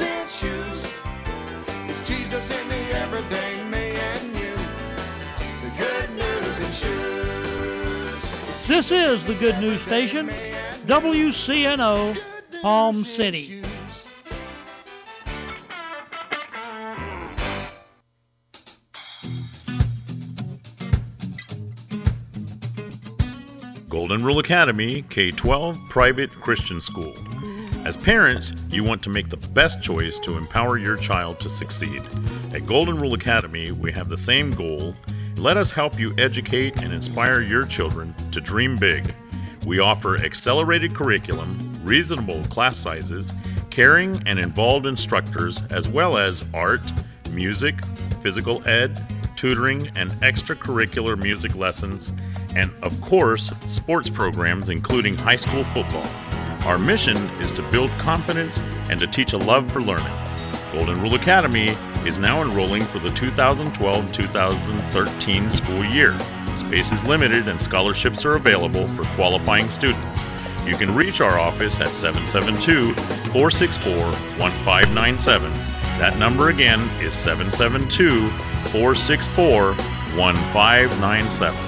news and shoes. It's Jesus in the everyday me and you. The good news and shoes. This is the Good News Station, WCNO, Palm City. Golden Rule Academy K 12 Private Christian School. As parents, you want to make the best choice to empower your child to succeed. At Golden Rule Academy, we have the same goal. Let us help you educate and inspire your children to dream big. We offer accelerated curriculum, reasonable class sizes, caring and involved instructors, as well as art, music, physical ed, tutoring, and extracurricular music lessons, and of course, sports programs including high school football. Our mission is to build confidence and to teach a love for learning. Golden Rule Academy is now enrolling for the 2012 2013 school year. Space is limited and scholarships are available for qualifying students. You can reach our office at 772 464 1597. That number again is 772 464 1597.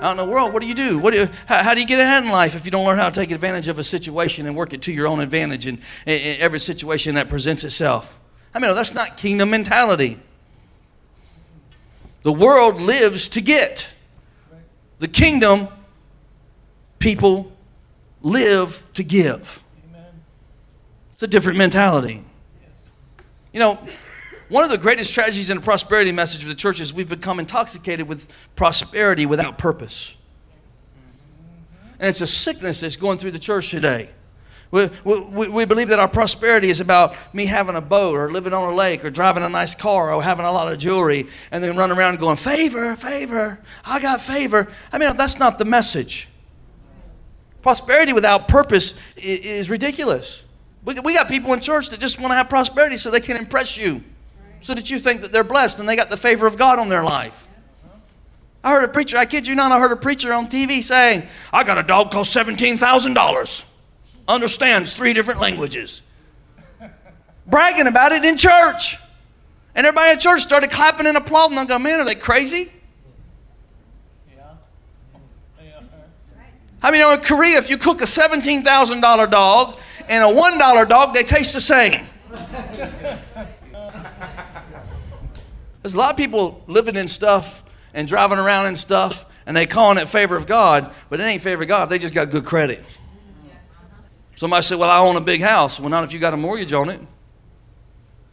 Out in the world, what do you do? What do you, how, how do you get ahead in life if you don't learn how to take advantage of a situation and work it to your own advantage in, in, in every situation that presents itself? I mean, that's not kingdom mentality. The world lives to get. The kingdom people live to give. It's a different mentality. You know, one of the greatest tragedies in the prosperity message of the church is we've become intoxicated with prosperity without purpose. And it's a sickness that's going through the church today. We, we, we believe that our prosperity is about me having a boat or living on a lake or driving a nice car or having a lot of jewelry and then running around going, favor, favor, I got favor. I mean, that's not the message. Prosperity without purpose is ridiculous. We, we got people in church that just want to have prosperity so they can impress you so that you think that they're blessed and they got the favor of God on their life. I heard a preacher, I kid you not, I heard a preacher on TV saying, I got a dog cost $17,000, understands three different languages. Bragging about it in church. And everybody in church started clapping and applauding. I'm man, are they crazy? I mean, you know, in Korea, if you cook a $17,000 dog and a $1 dog, they taste the same. There's a lot of people living in stuff and driving around in stuff and they calling it favor of God, but it ain't favor of God. They just got good credit. Somebody said, Well, I own a big house. Well, not if you got a mortgage on it.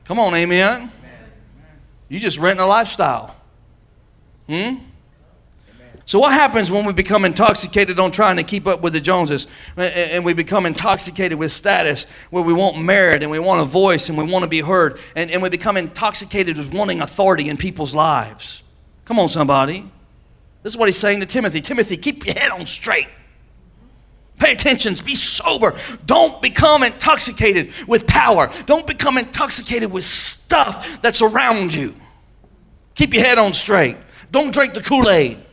Come on, amen. You just renting a lifestyle. Hmm? So, what happens when we become intoxicated on trying to keep up with the Joneses and we become intoxicated with status where we want merit and we want a voice and we want to be heard and, and we become intoxicated with wanting authority in people's lives? Come on, somebody. This is what he's saying to Timothy Timothy, keep your head on straight. Pay attention, be sober. Don't become intoxicated with power. Don't become intoxicated with stuff that's around you. Keep your head on straight. Don't drink the Kool Aid.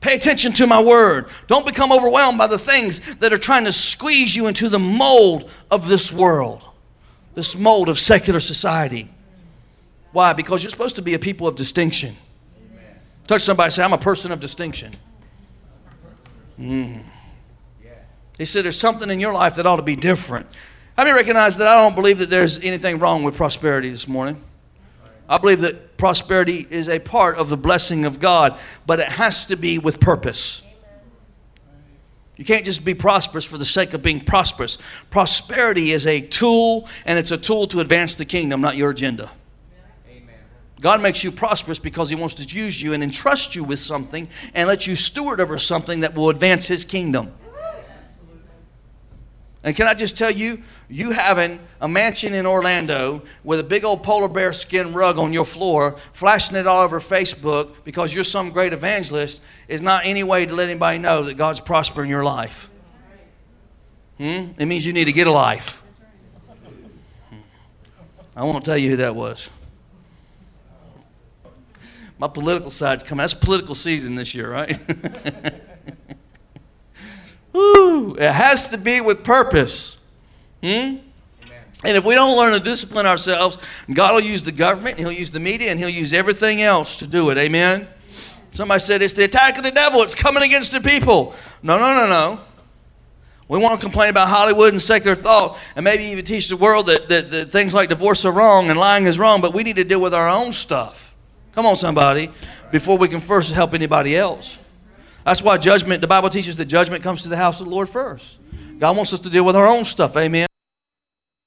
Pay attention to my word. Don't become overwhelmed by the things that are trying to squeeze you into the mold of this world, this mold of secular society. Why? Because you're supposed to be a people of distinction. Touch somebody say, I'm a person of distinction. Mm. He said, There's something in your life that ought to be different. How many recognize that I don't believe that there's anything wrong with prosperity this morning? I believe that prosperity is a part of the blessing of God, but it has to be with purpose. You can't just be prosperous for the sake of being prosperous. Prosperity is a tool, and it's a tool to advance the kingdom, not your agenda. God makes you prosperous because He wants to use you and entrust you with something and let you steward over something that will advance His kingdom. And can I just tell you, you having a mansion in Orlando with a big old polar bear skin rug on your floor, flashing it all over Facebook because you're some great evangelist, is not any way to let anybody know that God's prospering your life. Hmm? It means you need to get a life. I won't tell you who that was. My political side's coming. That's political season this year, right? Woo! It has to be with purpose. Hmm? And if we don't learn to discipline ourselves, God will use the government, He'll use the media, and He'll use everything else to do it. Amen? Somebody said it's the attack of the devil, it's coming against the people. No, no, no, no. We want to complain about Hollywood and secular thought and maybe even teach the world that, that, that things like divorce are wrong and lying is wrong, but we need to deal with our own stuff. Come on, somebody, before we can first help anybody else. That's why judgment, the Bible teaches that judgment comes to the house of the Lord first. God wants us to deal with our own stuff. Amen.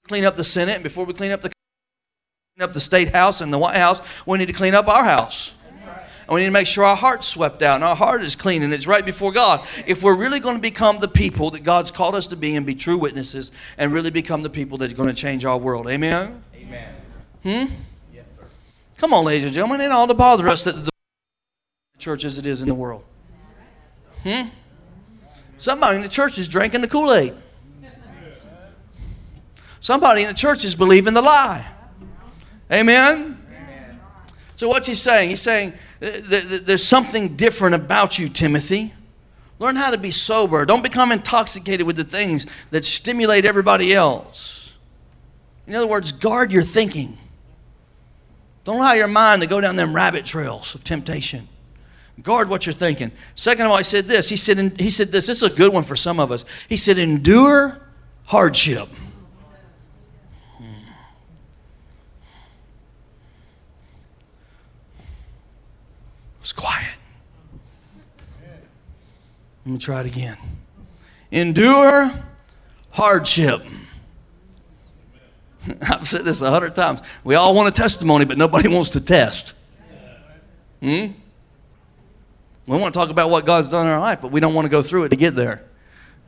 Clean up the Senate, and before we clean up the clean up the state house and the White House, we need to clean up our house. And we need to make sure our heart's swept out and our heart is clean and it's right before God. If we're really going to become the people that God's called us to be and be true witnesses and really become the people that are going to change our world. Amen? Amen. Hmm? Yes, sir. Come on, ladies and gentlemen. It all to bother us that the church as it is in the world. Hmm? Somebody in the church is drinking the Kool Aid. Somebody in the church is believing the lie. Amen? So, what's he saying? He's saying there's something different about you, Timothy. Learn how to be sober. Don't become intoxicated with the things that stimulate everybody else. In other words, guard your thinking. Don't allow your mind to go down them rabbit trails of temptation. Guard what you're thinking. Second of all, he said this. He said, he said this. This is a good one for some of us. He said, endure hardship. It's quiet. Let me try it again. Endure hardship. I've said this a hundred times. We all want a testimony, but nobody wants to test. Hmm? We want to talk about what God's done in our life, but we don't want to go through it to get there.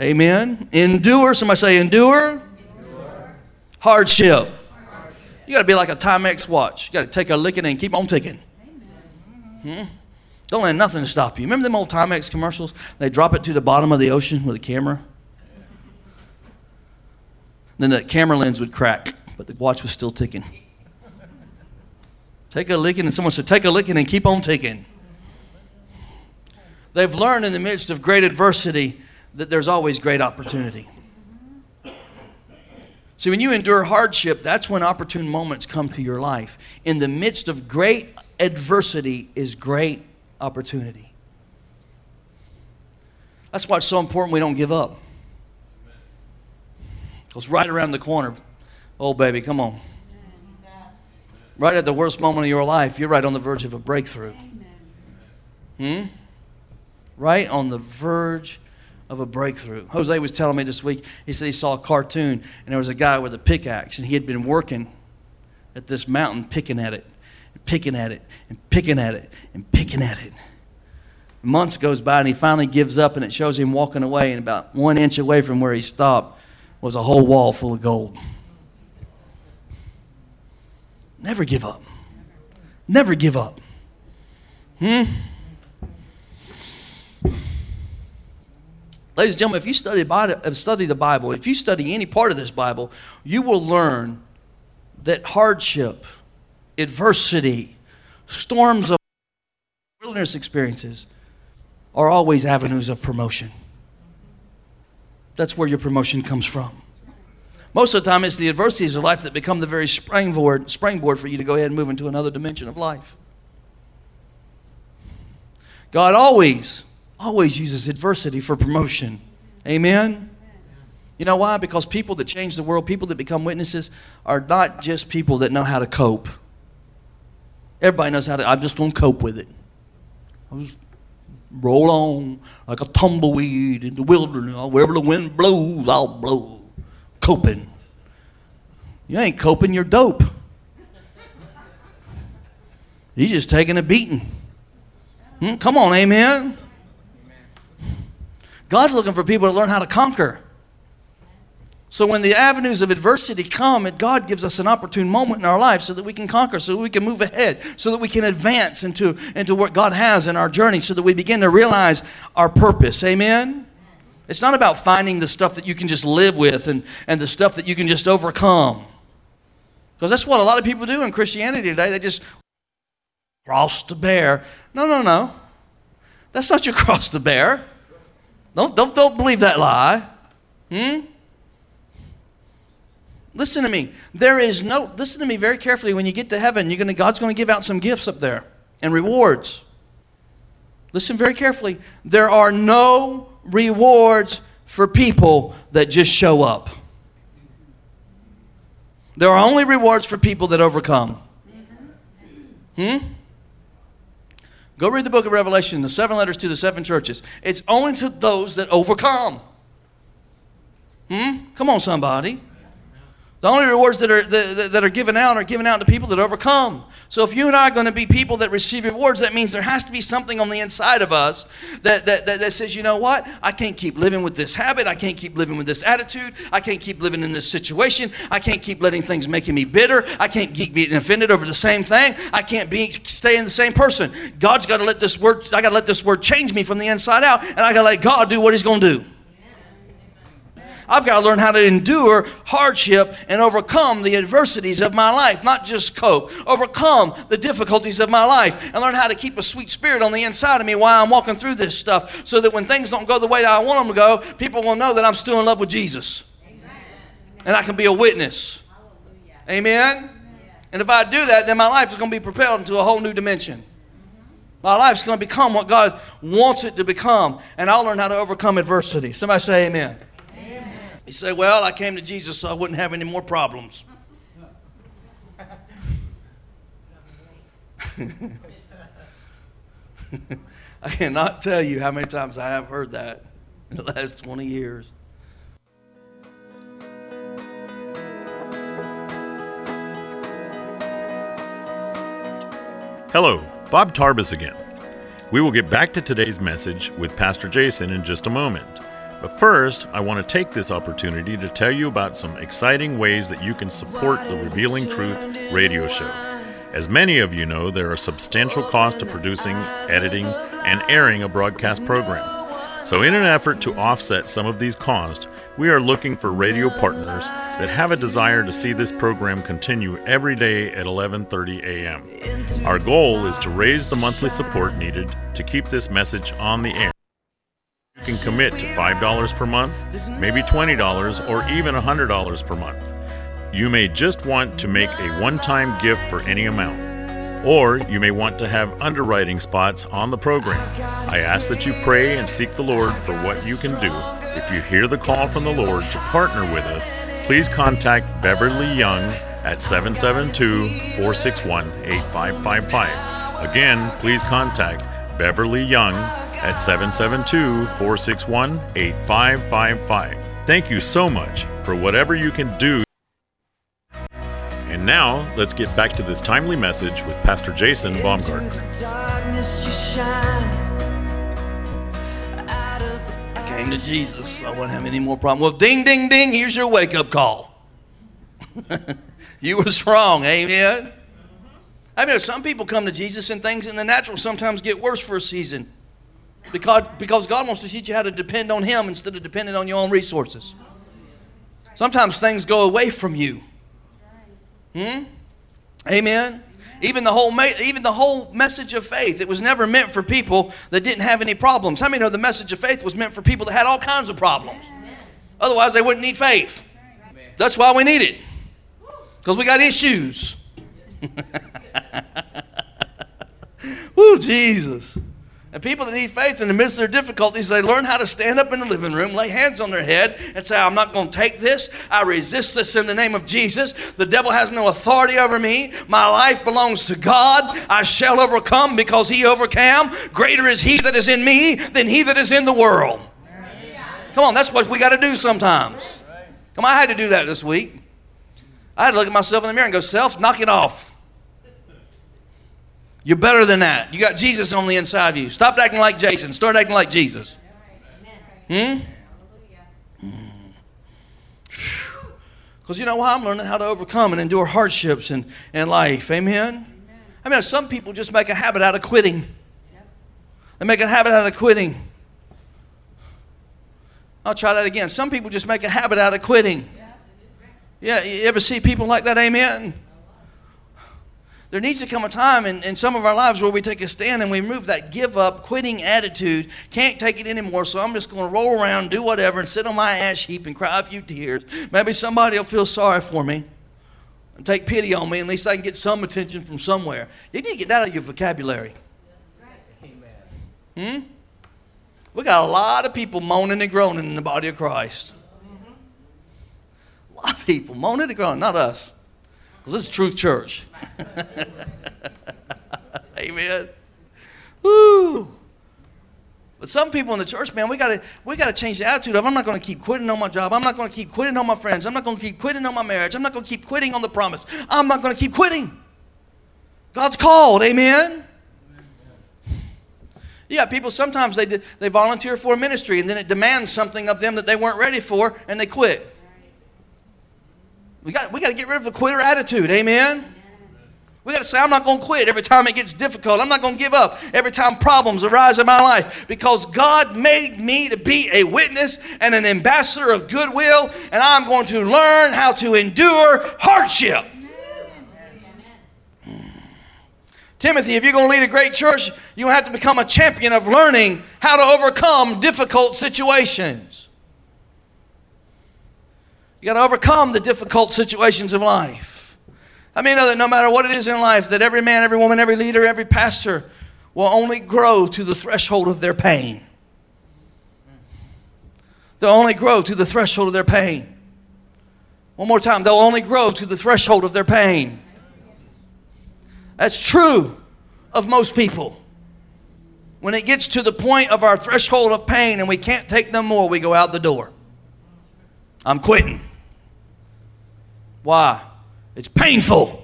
Amen. Endure. Somebody say endure. endure. Hardship. You got to be like a Timex watch. You got to take a licking and keep on ticking. Hmm? Don't let nothing stop you. Remember them old Timex commercials? They drop it to the bottom of the ocean with a camera. Then the camera lens would crack, but the watch was still ticking. Take a licking, and someone said, Take a licking and keep on ticking. They've learned in the midst of great adversity that there's always great opportunity. See, when you endure hardship, that's when opportune moments come to your life. In the midst of great adversity is great opportunity. That's why it's so important we don't give up. Because right around the corner, oh, baby, come on. Right at the worst moment of your life, you're right on the verge of a breakthrough. Hmm? Right on the verge of a breakthrough. Jose was telling me this week, he said he saw a cartoon and there was a guy with a pickaxe and he had been working at this mountain picking at it and picking at it and picking at it and picking at it. Months goes by and he finally gives up and it shows him walking away and about one inch away from where he stopped was a whole wall full of gold. Never give up. Never give up. Hmm? Ladies and gentlemen, if you study, study the Bible, if you study any part of this Bible, you will learn that hardship adversity, storms of wilderness experiences are always avenues of promotion. That's where your promotion comes from. Most of the time, it's the adversities of life that become the very springboard, springboard for you to go ahead and move into another dimension of life. God always, always uses adversity for promotion. Amen? You know why? Because people that change the world, people that become witnesses, are not just people that know how to cope. Everybody knows how to, I'm just going to cope with it. I just roll on like a tumbleweed in the wilderness. Wherever the wind blows, I'll blow. Coping. You ain't coping, you're dope. You're just taking a beating. Hmm? Come on, amen. God's looking for people to learn how to conquer. So when the avenues of adversity come, God gives us an opportune moment in our life so that we can conquer, so that we can move ahead, so that we can advance into, into what God has in our journey, so that we begin to realize our purpose. Amen? It's not about finding the stuff that you can just live with and, and the stuff that you can just overcome. Because that's what a lot of people do in Christianity today. They just cross the bear. No, no, no. That's not your cross to bear. Don't, don't, don't believe that lie. Hmm? Listen to me. There is no, listen to me very carefully. When you get to heaven, you're gonna, God's going to give out some gifts up there and rewards. Listen very carefully. There are no rewards for people that just show up. There are only rewards for people that overcome. Hmm? Go read the book of Revelation, the seven letters to the seven churches. It's only to those that overcome. Hmm? Come on, somebody. The only rewards that are, that, that are given out are given out to people that overcome. So if you and I are going to be people that receive rewards, that means there has to be something on the inside of us that, that, that, that says, you know what? I can't keep living with this habit. I can't keep living with this attitude. I can't keep living in this situation. I can't keep letting things making me bitter. I can't keep being offended over the same thing. I can't be staying the same person. God's got to let this word, I got to let this word change me from the inside out, and I got to let God do what He's going to do. I've got to learn how to endure hardship and overcome the adversities of my life, not just cope, overcome the difficulties of my life, and learn how to keep a sweet spirit on the inside of me while I'm walking through this stuff so that when things don't go the way that I want them to go, people will know that I'm still in love with Jesus. Amen. And I can be a witness. Amen? And if I do that, then my life is going to be propelled into a whole new dimension. Mm-hmm. My life's going to become what God wants it to become, and I'll learn how to overcome adversity. Somebody say amen. He said, Well, I came to Jesus so I wouldn't have any more problems. I cannot tell you how many times I have heard that in the last 20 years. Hello, Bob Tarbus again. We will get back to today's message with Pastor Jason in just a moment. But first, I want to take this opportunity to tell you about some exciting ways that you can support the Revealing Truth radio show. As many of you know, there are substantial costs to producing, editing, and airing a broadcast program. So, in an effort to offset some of these costs, we are looking for radio partners that have a desire to see this program continue every day at 11:30 a.m. Our goal is to raise the monthly support needed to keep this message on the air can commit to $5 per month, maybe $20, or even $100 per month. You may just want to make a one time gift for any amount. Or you may want to have underwriting spots on the program. I ask that you pray and seek the Lord for what you can do. If you hear the call from the Lord to partner with us, please contact Beverly Young at 772 461 8555. Again, please contact Beverly Young at 772 461 8555. Thank you so much for whatever you can do. And now, let's get back to this timely message with Pastor Jason Baumgartner. I came to Jesus. I wouldn't have any more problem. Well, ding, ding, ding, here's your wake up call. you was wrong, amen? I mean, some people come to Jesus and things in the natural sometimes get worse for a season. Because, because God wants to teach you how to depend on Him instead of depending on your own resources. Sometimes things go away from you. Hmm? Amen. Even the whole even the whole message of faith, it was never meant for people that didn't have any problems. How many know the message of faith was meant for people that had all kinds of problems? Otherwise, they wouldn't need faith. That's why we need it. Because we got issues. Woo, Jesus. And people that need faith in the midst of their difficulties, they learn how to stand up in the living room, lay hands on their head, and say, I'm not going to take this. I resist this in the name of Jesus. The devil has no authority over me. My life belongs to God. I shall overcome because he overcame. Greater is he that is in me than he that is in the world. Come on, that's what we got to do sometimes. Come on, I had to do that this week. I had to look at myself in the mirror and go, Self, knock it off. You're better than that. You got Jesus on the inside of you. Stop acting like Jason. Start acting like Jesus. Hmm? Because you know why? I'm learning how to overcome and endure hardships in, in life. Amen? I mean, some people just make a habit out of quitting. They make a habit out of quitting. I'll try that again. Some people just make a habit out of quitting. Yeah, you ever see people like that? Amen? There needs to come a time in, in some of our lives where we take a stand and we remove that give up, quitting attitude. Can't take it anymore, so I'm just going to roll around, do whatever, and sit on my ash heap and cry a few tears. Maybe somebody will feel sorry for me and take pity on me. At least I can get some attention from somewhere. You need to get that out of your vocabulary. Hmm? We got a lot of people moaning and groaning in the body of Christ. A lot of people moaning and groaning, not us. Because this is Truth Church. Amen. Woo. But some people in the church, man, we gotta we gotta change the attitude of I'm not gonna keep quitting on my job. I'm not gonna keep quitting on my friends. I'm not gonna keep quitting on my marriage. I'm not gonna keep quitting on the promise. I'm not gonna keep quitting. God's called, amen. Yeah, people sometimes they they volunteer for a ministry and then it demands something of them that they weren't ready for and they quit. We got, we got to get rid of the quitter attitude. Amen? We got to say, I'm not going to quit every time it gets difficult. I'm not going to give up every time problems arise in my life because God made me to be a witness and an ambassador of goodwill, and I'm going to learn how to endure hardship. Hmm. Timothy, if you're going to lead a great church, you have to become a champion of learning how to overcome difficult situations. You got to overcome the difficult situations of life. I mean, know that no matter what it is in life, that every man, every woman, every leader, every pastor will only grow to the threshold of their pain. They'll only grow to the threshold of their pain. One more time, they'll only grow to the threshold of their pain. That's true of most people. When it gets to the point of our threshold of pain and we can't take no more, we go out the door. I'm quitting. Why? It's painful.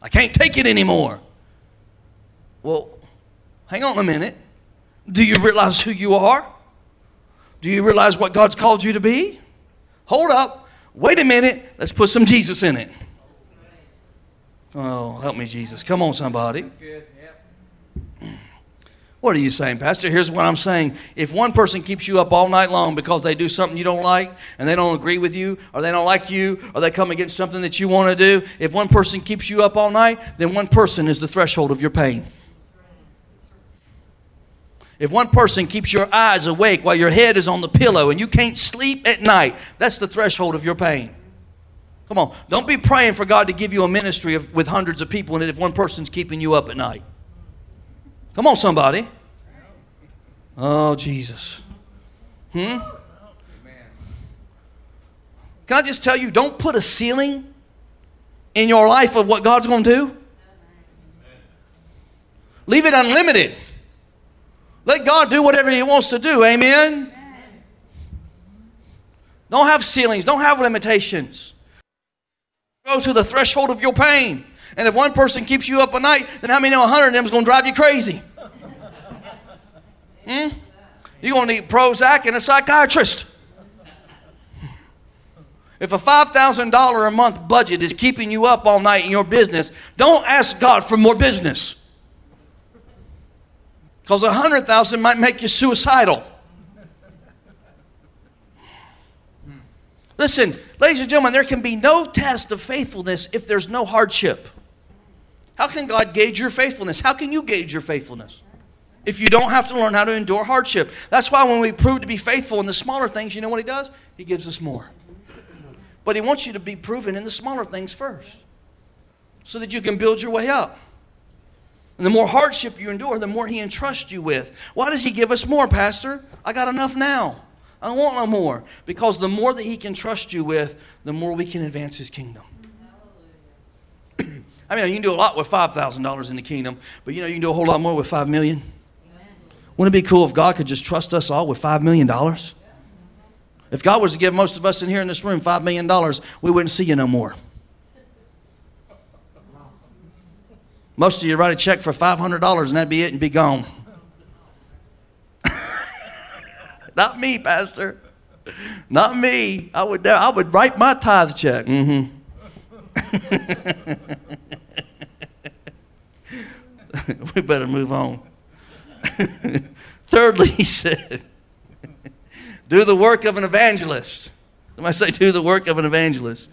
I can't take it anymore. Well, hang on a minute. Do you realize who you are? Do you realize what God's called you to be? Hold up. Wait a minute. Let's put some Jesus in it. Oh, help me, Jesus. Come on, somebody. What are you saying, Pastor? Here's what I'm saying. If one person keeps you up all night long because they do something you don't like and they don't agree with you or they don't like you or they come against something that you want to do, if one person keeps you up all night, then one person is the threshold of your pain. If one person keeps your eyes awake while your head is on the pillow and you can't sleep at night, that's the threshold of your pain. Come on, don't be praying for God to give you a ministry of, with hundreds of people and if one person's keeping you up at night. Come on, somebody. Oh, Jesus. Hmm? Can I just tell you, don't put a ceiling in your life of what God's going to do. Leave it unlimited. Let God do whatever He wants to do. Amen? Don't have ceilings, don't have limitations. Go to the threshold of your pain. And if one person keeps you up at night, then how many know 100 of them is going to drive you crazy? Hmm? You're going to need Prozac and a psychiatrist. If a $5,000 a month budget is keeping you up all night in your business, don't ask God for more business. Because a 100,000 might make you suicidal. Listen, ladies and gentlemen, there can be no test of faithfulness if there's no hardship. How can God gauge your faithfulness? How can you gauge your faithfulness? If you don't have to learn how to endure hardship. That's why when we prove to be faithful in the smaller things, you know what He does? He gives us more. But He wants you to be proven in the smaller things first so that you can build your way up. And the more hardship you endure, the more He entrusts you with. Why does He give us more, Pastor? I got enough now. I want no more. Because the more that He can trust you with, the more we can advance His kingdom. I mean, you can do a lot with $5,000 in the kingdom, but you know, you can do a whole lot more with 5 million. Wouldn't it be cool if God could just trust us all with $5 million? If God was to give most of us in here in this room $5 million, we wouldn't see you no more. Most of you write a check for $500 and that'd be it and be gone. Not me, Pastor. Not me. I would, I would write my tithe check. Mm-hmm. we better move on. Thirdly, he said, do the work of an evangelist. Somebody say, do the work of an evangelist.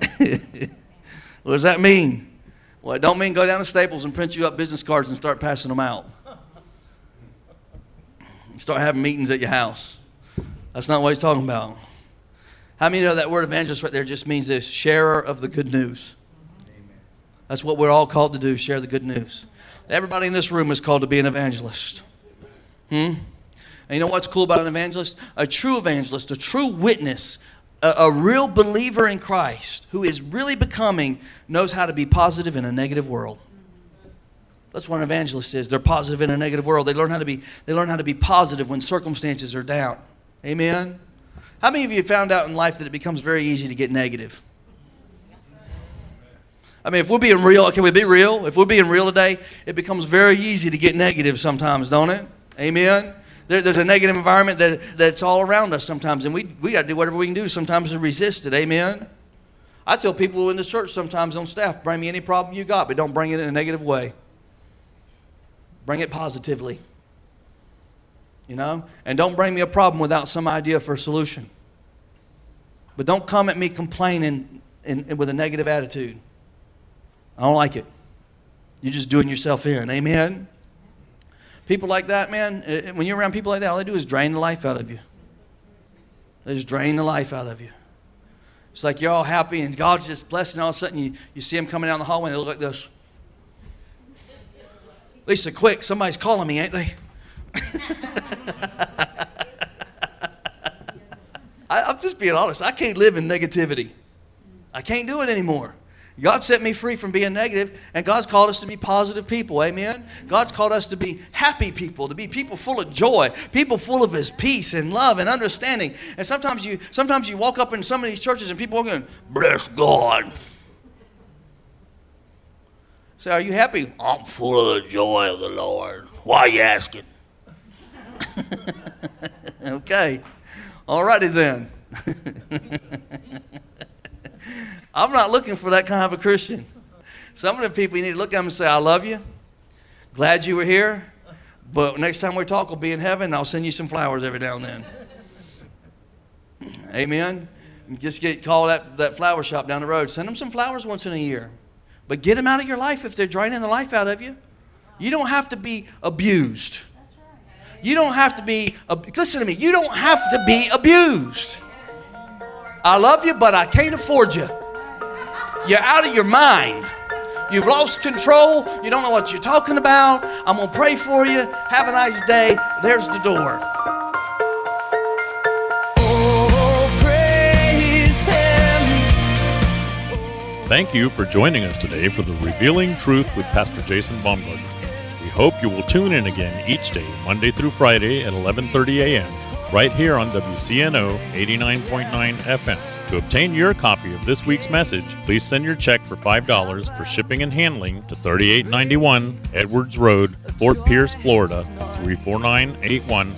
what does that mean? Well, it don't mean go down to Staples and print you up business cards and start passing them out. Start having meetings at your house. That's not what he's talking about. How many know that word evangelist right there just means this sharer of the good news? That's what we're all called to do share the good news. Everybody in this room is called to be an evangelist. Hmm? And you know what's cool about an evangelist? A true evangelist, a true witness, a, a real believer in Christ who is really becoming knows how to be positive in a negative world. That's what an evangelist is. They're positive in a negative world. They learn how to be, they learn how to be positive when circumstances are down. Amen? How many of you found out in life that it becomes very easy to get negative? I mean, if we're being real, can we be real? If we're being real today, it becomes very easy to get negative sometimes, don't it? Amen? There, there's a negative environment that, that's all around us sometimes, and we, we got to do whatever we can do sometimes to resist it. Amen? I tell people in the church sometimes on staff, bring me any problem you got, but don't bring it in a negative way. Bring it positively. You know? And don't bring me a problem without some idea for a solution. But don't come at me complaining in, in, with a negative attitude. I don't like it. You're just doing yourself in. Amen? People like that, man, eh, eh, when you're around people like that, all they do is drain the life out of you. They just drain the life out of you. It's like you're all happy and God's just blessing. All of a sudden, you, you see them coming down the hallway and they look like this. Lisa, quick, somebody's calling me, ain't they? I, I'm just being honest. I can't live in negativity. I can't do it anymore. God set me free from being negative, and God's called us to be positive people. Amen. God's called us to be happy people, to be people full of joy, people full of His peace and love and understanding. And sometimes you, sometimes you walk up in some of these churches and people are going, "Bless God." Say, are you happy? I'm full of the joy of the Lord. Why are you asking? okay. All righty then. I'm not looking for that kind of a Christian. Some of the people you need to look at them and say, I love you. Glad you were here. But next time we talk, we'll be in heaven, and I'll send you some flowers every now and then. Amen. Just get call that, that flower shop down the road. Send them some flowers once in a year. But get them out of your life if they're draining the life out of you. You don't have to be abused. You don't have to be, listen to me, you don't have to be abused. I love you, but I can't afford you. You're out of your mind. You've lost control. You don't know what you're talking about. I'm going to pray for you. Have a nice day. There's the door. Oh, Thank you for joining us today for the Revealing Truth with Pastor Jason Baumgartner. We hope you will tune in again each day, Monday through Friday at 11:30 a.m. right here on WCNO 89.9 FM. To obtain your copy of this week's message, please send your check for $5 for shipping and handling to 3891 Edwards Road, Fort Pierce, Florida 34981.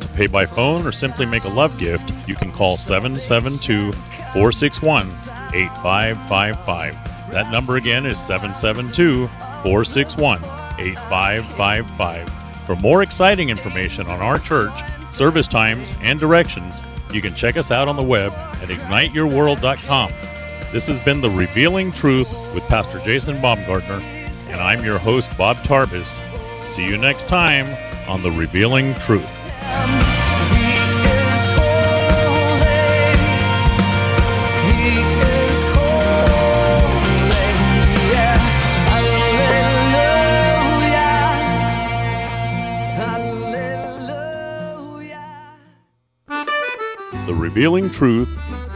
To pay by phone or simply make a love gift, you can call 772 461 8555. That number again is 772 461 8555. For more exciting information on our church, service times, and directions, you can check us out on the web at igniteyourworld.com. This has been The Revealing Truth with Pastor Jason Baumgartner, and I'm your host, Bob Tarbis. See you next time on The Revealing Truth. Revealing Truth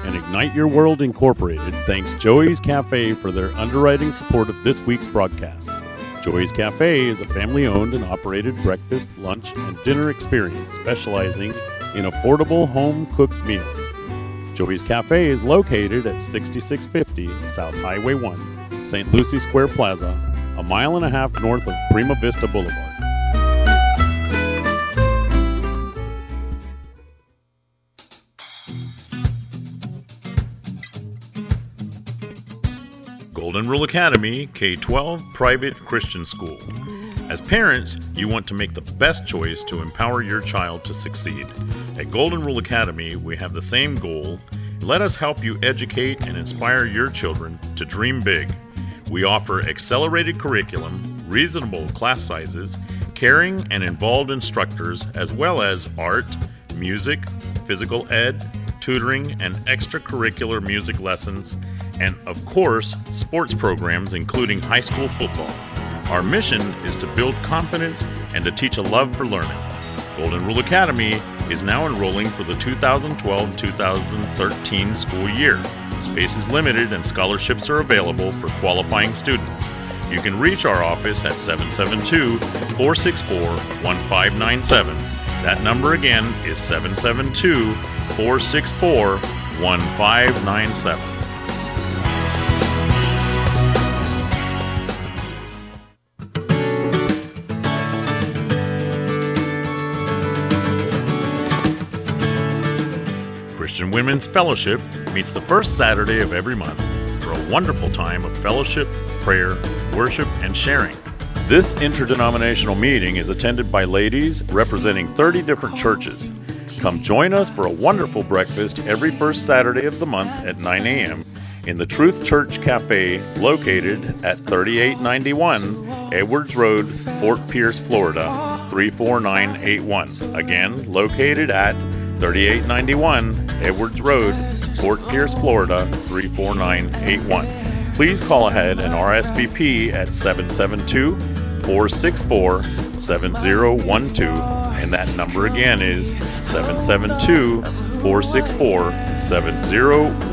and Ignite Your World Incorporated thanks Joey's Cafe for their underwriting support of this week's broadcast. Joey's Cafe is a family owned and operated breakfast, lunch, and dinner experience specializing in affordable home cooked meals. Joey's Cafe is located at 6650 South Highway 1, St. Lucie Square Plaza, a mile and a half north of Prima Vista Boulevard. Golden Rule Academy K 12 private Christian school. As parents, you want to make the best choice to empower your child to succeed. At Golden Rule Academy, we have the same goal. Let us help you educate and inspire your children to dream big. We offer accelerated curriculum, reasonable class sizes, caring and involved instructors, as well as art, music, physical ed, tutoring, and extracurricular music lessons, and of course, sports programs, including high school football. Our mission is to build confidence and to teach a love for learning. Golden Rule Academy is now enrolling for the 2012 2013 school year. Space is limited and scholarships are available for qualifying students. You can reach our office at 772 464 1597. That number again is 772 464 1597. Women's Fellowship meets the first Saturday of every month for a wonderful time of fellowship, prayer, worship, and sharing. This interdenominational meeting is attended by ladies representing 30 different churches. Come join us for a wonderful breakfast every first Saturday of the month at 9 a.m. in the Truth Church Cafe located at 3891 Edwards Road, Fort Pierce, Florida 34981. Again, located at 3891 Edwards Road, Fort Pierce, Florida 34981. Please call ahead and RSVP at 772 464 7012. And that number again is 772 464 7012.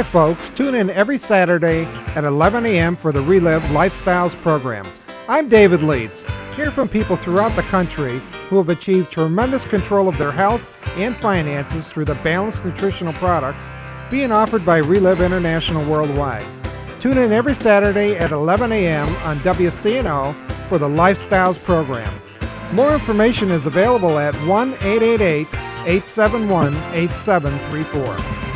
Hi, folks. Tune in every Saturday at 11 a.m. for the Reliv Lifestyles program. I'm David Leeds. Hear from people throughout the country who have achieved tremendous control of their health and finances through the balanced nutritional products being offered by Reliv International Worldwide. Tune in every Saturday at 11 a.m. on WCNO for the Lifestyles program. More information is available at 1 888 871 8734.